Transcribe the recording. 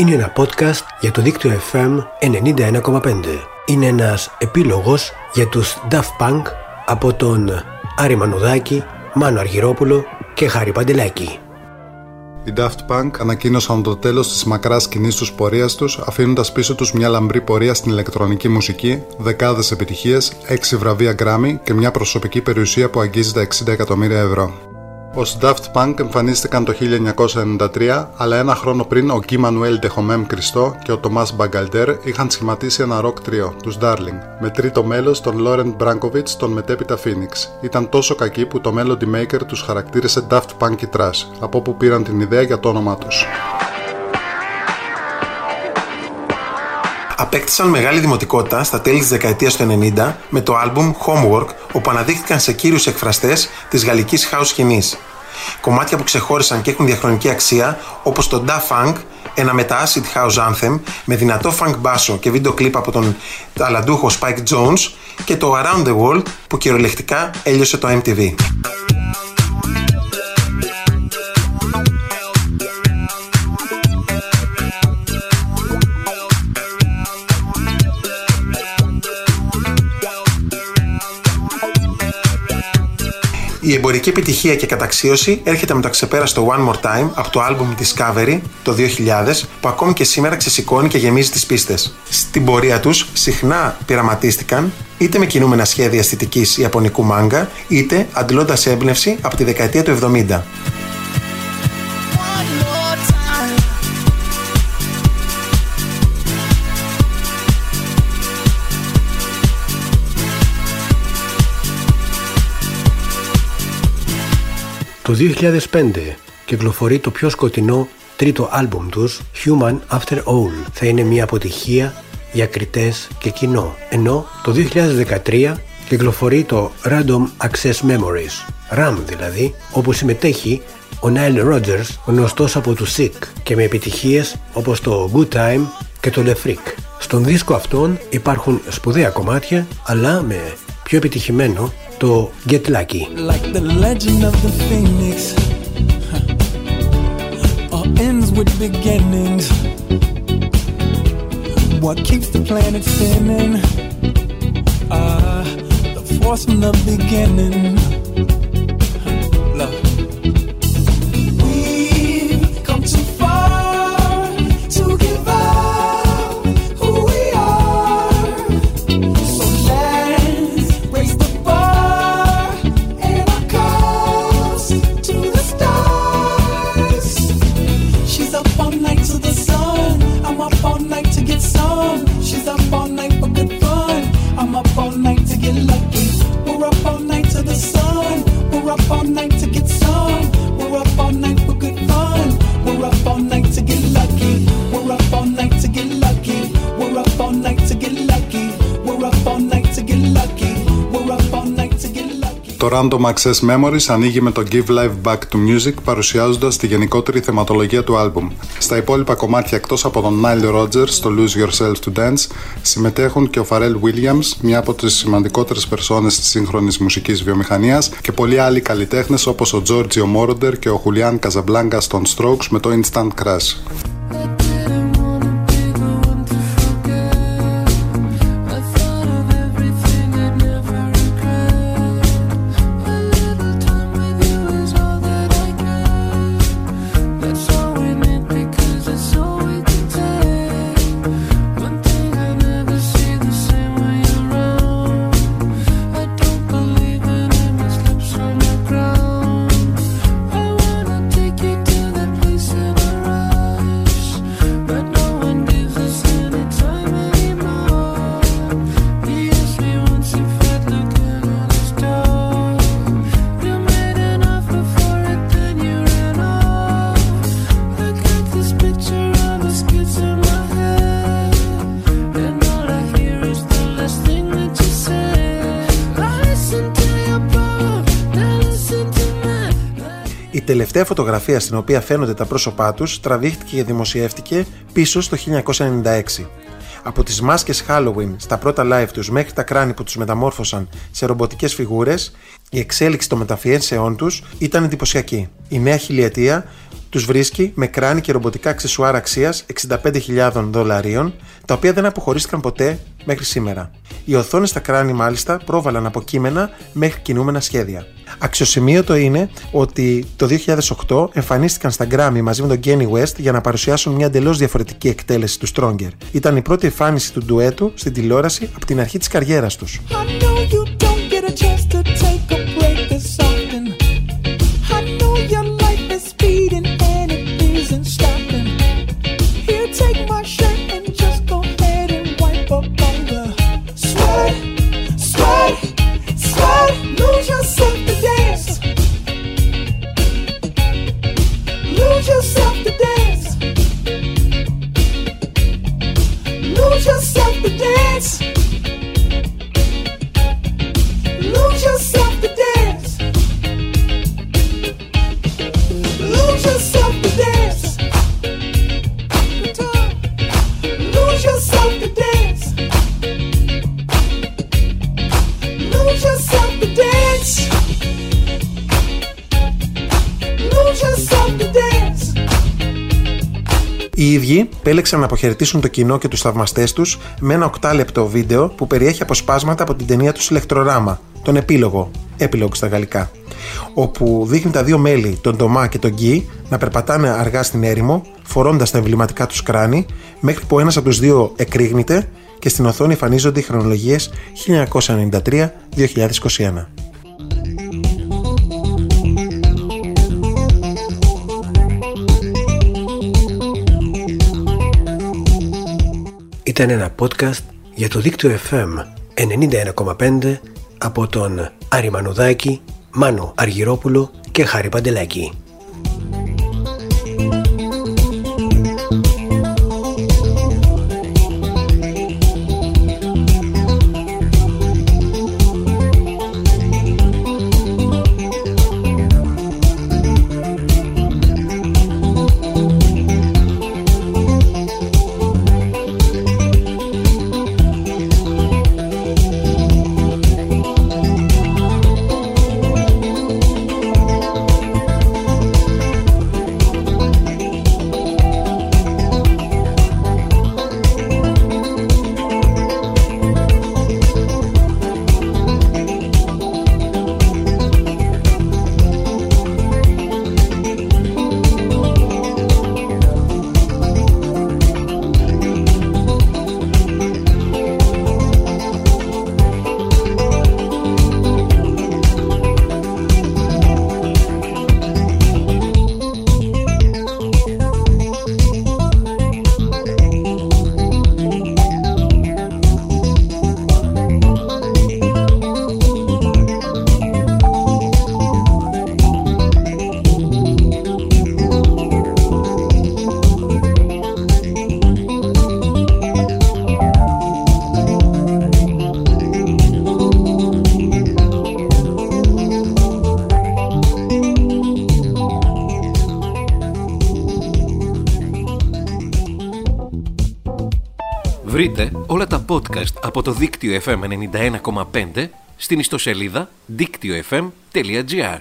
Είναι ένα podcast για το δίκτυο FM 91,5. Είναι ένας επίλογος για τους Daft Punk από τον Άρη Μανουδάκη, Μάνο Αργυρόπουλο και Χάρη Παντελάκη. Οι Daft Punk ανακοίνωσαν το τέλος της μακράς κοινή τους πορείας τους, αφήνοντας πίσω τους μια λαμπρή πορεία στην ηλεκτρονική μουσική, δεκάδες επιτυχίες, έξι βραβεία Grammy και μια προσωπική περιουσία που αγγίζει τα 60 εκατομμύρια ευρώ. Ω Daft Punk εμφανίστηκαν το 1993, αλλά ένα χρόνο πριν ο Γκί Μανουέλ Ντεχομέμ Κριστό και ο Τομά Μπαγκαλτέρ είχαν σχηματίσει ένα rock τρίο, τους Darling, με τρίτο μέλος τον Λόρεντ Μπράνκοβιτ, τον μετέπειτα Phoenix. Ήταν τόσο κακοί που το Melody Maker τους χαρακτήρισε Daft Punky Trash, από όπου πήραν την ιδέα για το όνομά τους. απέκτησαν μεγάλη δημοτικότητα στα τέλη της δεκαετίας του 90 με το άλμπουμ Homework, όπου αναδείχθηκαν σε κύριους εκφραστές της γαλλικής house σκηνής. Κομμάτια που ξεχώρισαν και έχουν διαχρονική αξία, όπως το Da Funk, ένα μετα acid house anthem με δυνατό funk μπάσο και βίντεο κλιπ από τον ταλαντούχο Spike Jones και το Around the World που κυριολεκτικά έλειωσε το MTV. Η εμπορική επιτυχία και καταξίωση έρχεται με το ξεπέραστο One More Time από το album Discovery το 2000 που ακόμη και σήμερα ξεσηκώνει και γεμίζει τις πίστες. Στην πορεία τους συχνά πειραματίστηκαν είτε με κινούμενα σχέδια αισθητικής ιαπωνικού μάγκα είτε αντλώντας έμπνευση από τη δεκαετία του 70. Το 2005 κυκλοφορεί το πιο σκοτεινό τρίτο άλμπουμ τους, Human After All. Θα είναι μια αποτυχία για κριτές και κοινό. Ενώ το 2013 κυκλοφορεί το Random Access Memories, RAM δηλαδή, όπου συμμετέχει ο Nile Rodgers, γνωστός από τους Sick και με επιτυχίες όπως το Good Time και το Le Freak. Στον δίσκο αυτόν υπάρχουν σπουδαία κομμάτια, αλλά με πιο επιτυχημένο το Get Lucky. Like the legend of the phoenix All ends with beginnings What keeps the planet spinning uh, The force from the beginning night Το Random Access Memories ανοίγει με το Give Life Back to Music παρουσιάζοντας τη γενικότερη θεματολογία του άλμπουμ. Στα υπόλοιπα κομμάτια εκτός από τον Nile Rodgers στο Lose Yourself to Dance συμμετέχουν και ο Pharrell Williams, μια από τις σημαντικότερες περσόνες της σύγχρονης μουσικής βιομηχανίας και πολλοί άλλοι καλλιτέχνες όπως ο Giorgio Moroder και ο Julian Casablanca των Strokes με το Instant Crash. Τελευταία φωτογραφία στην οποία φαίνονται τα πρόσωπά τους τραβήχτηκε και δημοσιεύτηκε πίσω στο 1996. Από τις μάσκες Halloween στα πρώτα live τους μέχρι τα κράνη που τους μεταμόρφωσαν σε ρομποτικές φιγούρες, Η εξέλιξη των μεταφιέσεών τους ήταν εντυπωσιακή. Η νέα χιλιετία τους βρίσκει με κράνη και ρομποτικά αξεσουάρ αξίας 65.000 δολαρίων, τα οποία δεν αποχωρίστηκαν ποτέ μέχρι σήμερα. Οι οθόνες στα κράνη, μάλιστα, πρόβαλαν από κείμενα μέχρι κινούμενα σχέδια. Αξιοσημείωτο είναι ότι το 2008 εμφανίστηκαν στα Grammy μαζί με τον Kenny West για να παρουσιάσουν μια εντελώς διαφορετική εκτέλεση του Stronger. Ήταν η πρώτη εμφάνιση του ντουέτου στην τηλεόραση από την αρχή της καριέρας τους. Οι ίδιοι επέλεξαν να αποχαιρετήσουν το κοινό και τους θαυμαστές τους με ένα οκτάλεπτο βίντεο που περιέχει αποσπάσματα από την ταινία τους Ηλεκτροράμα, τον επίλογο, έπιλογο στα γαλλικά, όπου δείχνει τα δύο μέλη, τον Ντομά και τον Γκί, να περπατάνε αργά στην έρημο, φορώντας τα εμβληματικά τους κράνη, μέχρι που ένας από τους δύο εκρήγνεται και στην οθόνη εμφανίζονται οι χρονολογίες 1993-2021. Ήταν ένα podcast για το δίκτυο FM 91,5 από τον Άρη Μανουδάκη, Μάνο Αργυρόπουλο και Χάρη Παντελάκη. Βρείτε όλα τα podcast από το δίκτυο FM 91,5 στην ιστοσελίδα δίκτυοfm.gr